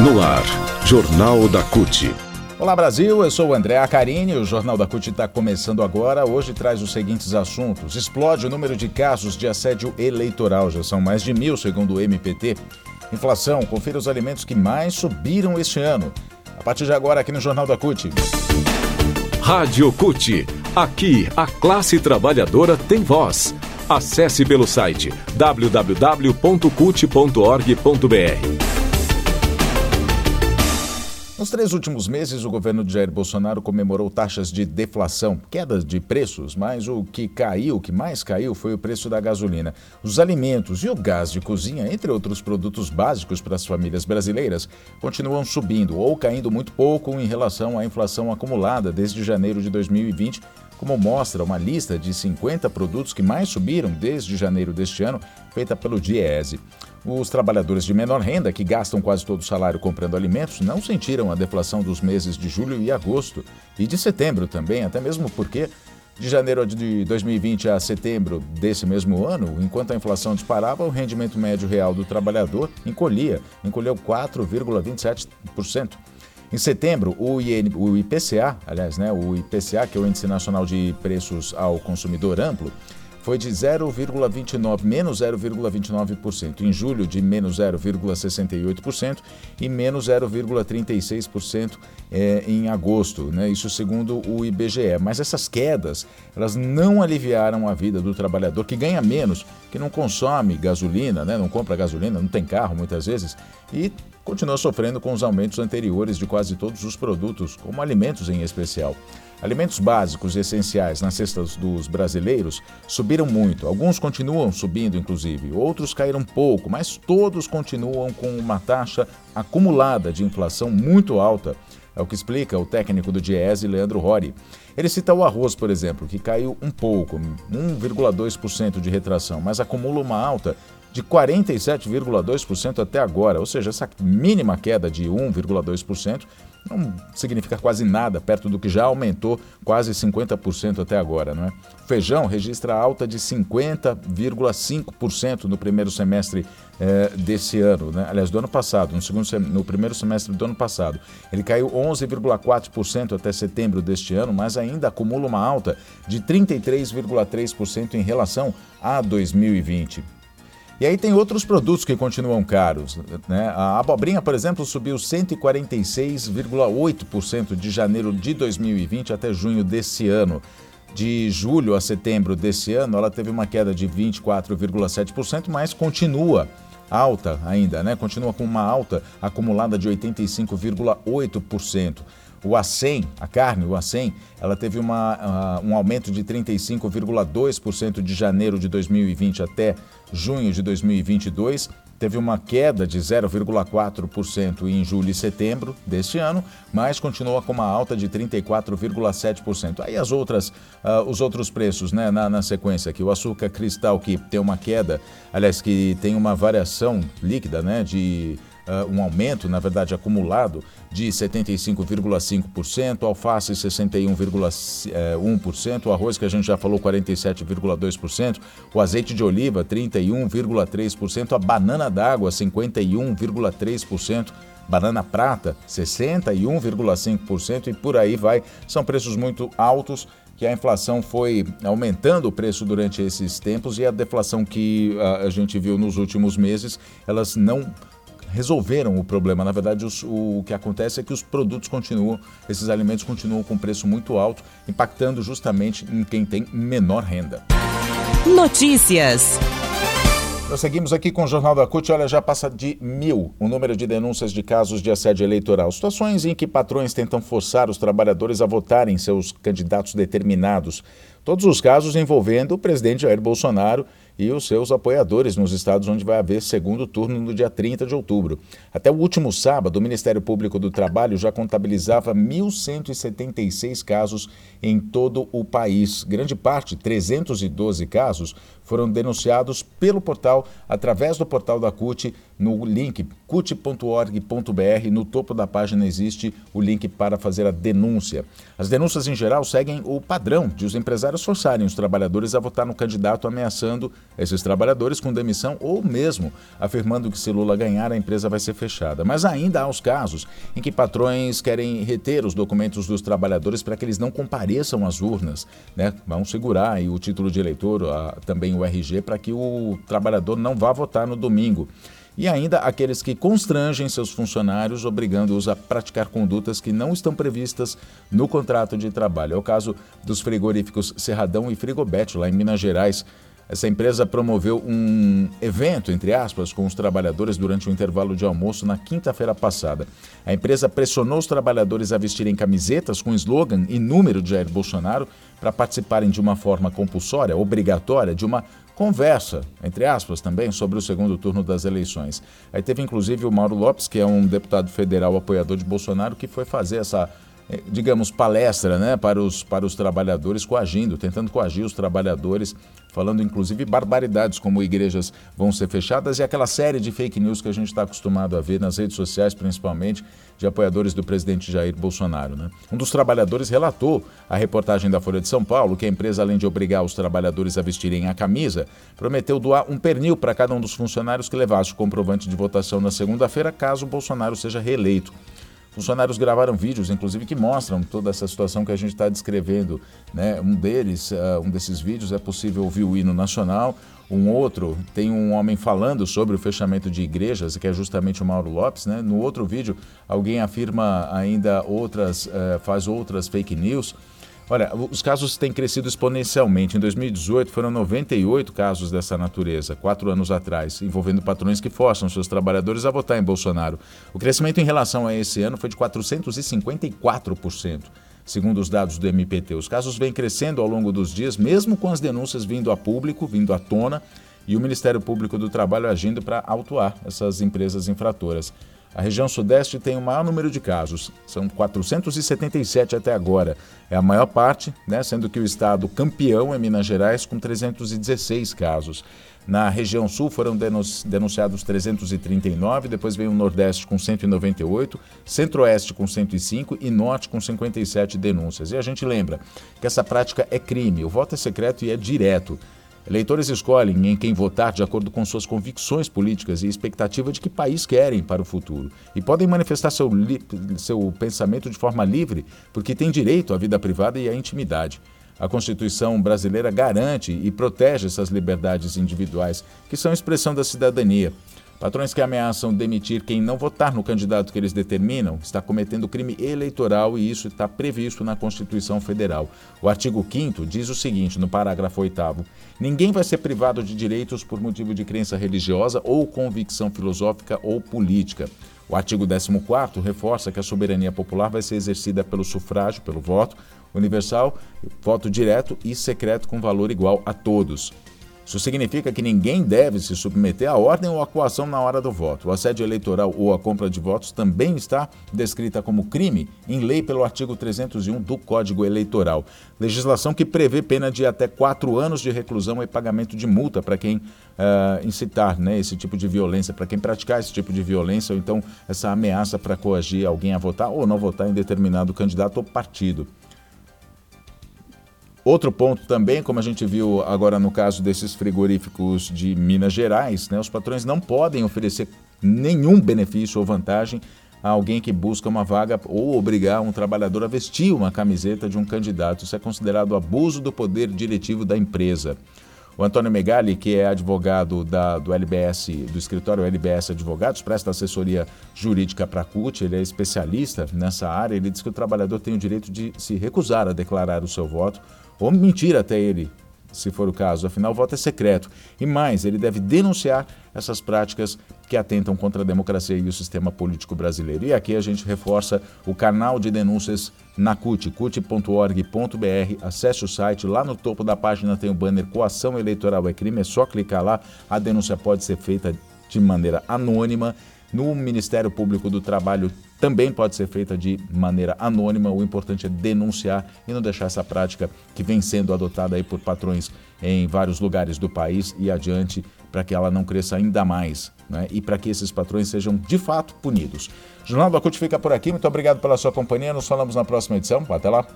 No ar, Jornal da CUT. Olá Brasil, eu sou o André Acarini, o Jornal da CUT está começando agora. Hoje traz os seguintes assuntos. Explode o número de casos de assédio eleitoral, já são mais de mil, segundo o MPT. Inflação, confira os alimentos que mais subiram este ano. A partir de agora, aqui no Jornal da CUT. Rádio CUT. Aqui, a classe trabalhadora tem voz. Acesse pelo site www.cut.org.br. Nos três últimos meses, o governo de Jair Bolsonaro comemorou taxas de deflação, quedas de preços, mas o que caiu, o que mais caiu, foi o preço da gasolina. Os alimentos e o gás de cozinha, entre outros produtos básicos para as famílias brasileiras, continuam subindo ou caindo muito pouco em relação à inflação acumulada desde janeiro de 2020 como mostra uma lista de 50 produtos que mais subiram desde janeiro deste ano, feita pelo DIEESE. Os trabalhadores de menor renda, que gastam quase todo o salário comprando alimentos, não sentiram a deflação dos meses de julho e agosto, e de setembro também, até mesmo porque de janeiro de 2020 a setembro desse mesmo ano, enquanto a inflação disparava, o rendimento médio real do trabalhador encolhia, encolheu 4,27%. Em setembro, o, IN, o IPCA, aliás, né, o IPCA, que é o Índice Nacional de Preços ao Consumidor Amplo, foi de 0,29, menos 0,29%. Em julho, de menos 0,68% e menos 0,36% é, em agosto. Né? Isso segundo o IBGE. Mas essas quedas, elas não aliviaram a vida do trabalhador que ganha menos, que não consome gasolina, né? não compra gasolina, não tem carro muitas vezes, e continua sofrendo com os aumentos anteriores de quase todos os produtos, como alimentos em especial. Alimentos básicos e essenciais nas cestas dos brasileiros subiram muito. Alguns continuam subindo, inclusive, outros caíram pouco, mas todos continuam com uma taxa acumulada de inflação muito alta. É o que explica o técnico do Diese, Leandro Rori. Ele cita o arroz, por exemplo, que caiu um pouco, 1,2% de retração, mas acumula uma alta de 47,2% até agora, ou seja, essa mínima queda de 1,2% não significa quase nada perto do que já aumentou quase 50% até agora. Não é? O feijão registra alta de 50,5% no primeiro semestre eh, desse ano, né? aliás, do ano passado, no, segundo no primeiro semestre do ano passado. Ele caiu 11,4% até setembro deste ano, mas ainda acumula uma alta de 33,3% em relação a 2020. E aí tem outros produtos que continuam caros. Né? A abobrinha, por exemplo, subiu 146,8% de janeiro de 2020 até junho desse ano. De julho a setembro desse ano, ela teve uma queda de 24,7%, mas continua alta ainda, né? Continua com uma alta acumulada de 85,8%. O A100, a carne, o A100, ela teve uma, uh, um aumento de 35,2% de janeiro de 2020 até junho de 2022. Teve uma queda de 0,4% em julho e setembro deste ano, mas continua com uma alta de 34,7%. Aí as outras, uh, os outros preços, né, na, na sequência aqui, o açúcar cristal que tem uma queda, aliás, que tem uma variação líquida, né, de uh, um aumento, na verdade, acumulado de 75,5%, alface 61,1%, o arroz que a gente já falou 47,2%, o azeite de oliva 31,3%, a banana d'água 51,3%, banana prata 61,5% e por aí vai. São preços muito altos que a inflação foi aumentando o preço durante esses tempos e a deflação que ah, a gente viu nos últimos meses, elas não resolveram o problema. Na verdade, os, o que acontece é que os produtos continuam, esses alimentos continuam com preço muito alto, impactando justamente em quem tem menor renda. Notícias. Nós seguimos aqui com o Jornal da CUT. Olha, já passa de mil o número de denúncias de casos de assédio eleitoral. Situações em que patrões tentam forçar os trabalhadores a votarem seus candidatos determinados. Todos os casos envolvendo o presidente Jair Bolsonaro e os seus apoiadores nos estados onde vai haver segundo turno no dia 30 de outubro. Até o último sábado, o Ministério Público do Trabalho já contabilizava 1.176 casos em todo o país. Grande parte, 312 casos, foram denunciados pelo portal, através do portal da CUT, no link cut.org.br. No topo da página existe o link para fazer a denúncia. As denúncias, em geral, seguem o padrão de os empresários forçarem os trabalhadores a votar no candidato, ameaçando esses trabalhadores com demissão ou mesmo afirmando que se Lula ganhar, a empresa vai ser fechada. Mas ainda há os casos em que patrões querem reter os documentos dos trabalhadores para que eles não compareçam às urnas, né? Vão segurar o título de eleitor, a, também o RG, para que o trabalhador não vá votar no domingo. E ainda aqueles que constrangem seus funcionários, obrigando-os a praticar condutas que não estão previstas no contrato de trabalho. É o caso dos frigoríficos Serradão e Frigobete, lá em Minas Gerais. Essa empresa promoveu um evento, entre aspas, com os trabalhadores durante o intervalo de almoço na quinta-feira passada. A empresa pressionou os trabalhadores a vestirem camisetas com slogan e número de Jair Bolsonaro para participarem de uma forma compulsória, obrigatória, de uma conversa, entre aspas, também sobre o segundo turno das eleições. Aí teve inclusive o Mauro Lopes, que é um deputado federal apoiador de Bolsonaro, que foi fazer essa digamos, palestra né, para, os, para os trabalhadores, coagindo, tentando coagir os trabalhadores, falando inclusive barbaridades como igrejas vão ser fechadas e aquela série de fake news que a gente está acostumado a ver nas redes sociais, principalmente de apoiadores do presidente Jair Bolsonaro. Né? Um dos trabalhadores relatou à reportagem da Folha de São Paulo que a empresa, além de obrigar os trabalhadores a vestirem a camisa, prometeu doar um pernil para cada um dos funcionários que levasse o comprovante de votação na segunda-feira, caso Bolsonaro seja reeleito. Funcionários gravaram vídeos, inclusive, que mostram toda essa situação que a gente está descrevendo. Né? Um deles, uh, um desses vídeos, é possível ouvir o hino nacional. Um outro tem um homem falando sobre o fechamento de igrejas, que é justamente o Mauro Lopes. Né? No outro vídeo, alguém afirma ainda outras, uh, faz outras fake news. Olha, os casos têm crescido exponencialmente. Em 2018 foram 98 casos dessa natureza, quatro anos atrás, envolvendo patrões que forçam seus trabalhadores a votar em Bolsonaro. O crescimento em relação a esse ano foi de 454%, segundo os dados do MPT. Os casos vêm crescendo ao longo dos dias, mesmo com as denúncias vindo a público, vindo à tona, e o Ministério Público do Trabalho agindo para autuar essas empresas infratoras. A região sudeste tem o maior número de casos, são 477 até agora. É a maior parte, né, sendo que o estado campeão é Minas Gerais, com 316 casos. Na região sul foram denunciados 339, depois veio o Nordeste com 198, Centro-Oeste com 105 e Norte com 57 denúncias. E a gente lembra que essa prática é crime, o voto é secreto e é direto. Eleitores escolhem em quem votar de acordo com suas convicções políticas e expectativa de que país querem para o futuro. E podem manifestar seu, seu pensamento de forma livre, porque têm direito à vida privada e à intimidade. A Constituição brasileira garante e protege essas liberdades individuais, que são expressão da cidadania. Patrões que ameaçam demitir quem não votar no candidato que eles determinam está cometendo crime eleitoral e isso está previsto na Constituição Federal. O artigo 5 diz o seguinte, no parágrafo 8: Ninguém vai ser privado de direitos por motivo de crença religiosa ou convicção filosófica ou política. O artigo 14 reforça que a soberania popular vai ser exercida pelo sufrágio, pelo voto universal, voto direto e secreto com valor igual a todos. Isso significa que ninguém deve se submeter à ordem ou à coação na hora do voto. O assédio eleitoral ou a compra de votos também está descrita como crime em lei pelo artigo 301 do Código Eleitoral. Legislação que prevê pena de até quatro anos de reclusão e pagamento de multa para quem uh, incitar né, esse tipo de violência, para quem praticar esse tipo de violência ou então essa ameaça para coagir alguém a votar ou não votar em determinado candidato ou partido. Outro ponto também, como a gente viu agora no caso desses frigoríficos de Minas Gerais, né, os patrões não podem oferecer nenhum benefício ou vantagem a alguém que busca uma vaga ou obrigar um trabalhador a vestir uma camiseta de um candidato. Isso é considerado abuso do poder diretivo da empresa. O Antônio Megali, que é advogado da, do LBS, do escritório LBS Advogados, presta assessoria jurídica para a CUT, ele é especialista nessa área, ele diz que o trabalhador tem o direito de se recusar a declarar o seu voto ou mentir até ele, se for o caso, afinal o voto é secreto. E mais, ele deve denunciar essas práticas que atentam contra a democracia e o sistema político brasileiro. E aqui a gente reforça o canal de denúncias na CUT, cut.org.br. Acesse o site, lá no topo da página tem o banner Coação Eleitoral é Crime, é só clicar lá, a denúncia pode ser feita de maneira anônima no Ministério Público do Trabalho também pode ser feita de maneira anônima. O importante é denunciar e não deixar essa prática que vem sendo adotada aí por patrões em vários lugares do país e adiante para que ela não cresça ainda mais né? e para que esses patrões sejam de fato punidos. Jornal da CUT fica por aqui. Muito obrigado pela sua companhia. Nos falamos na próxima edição. Até lá.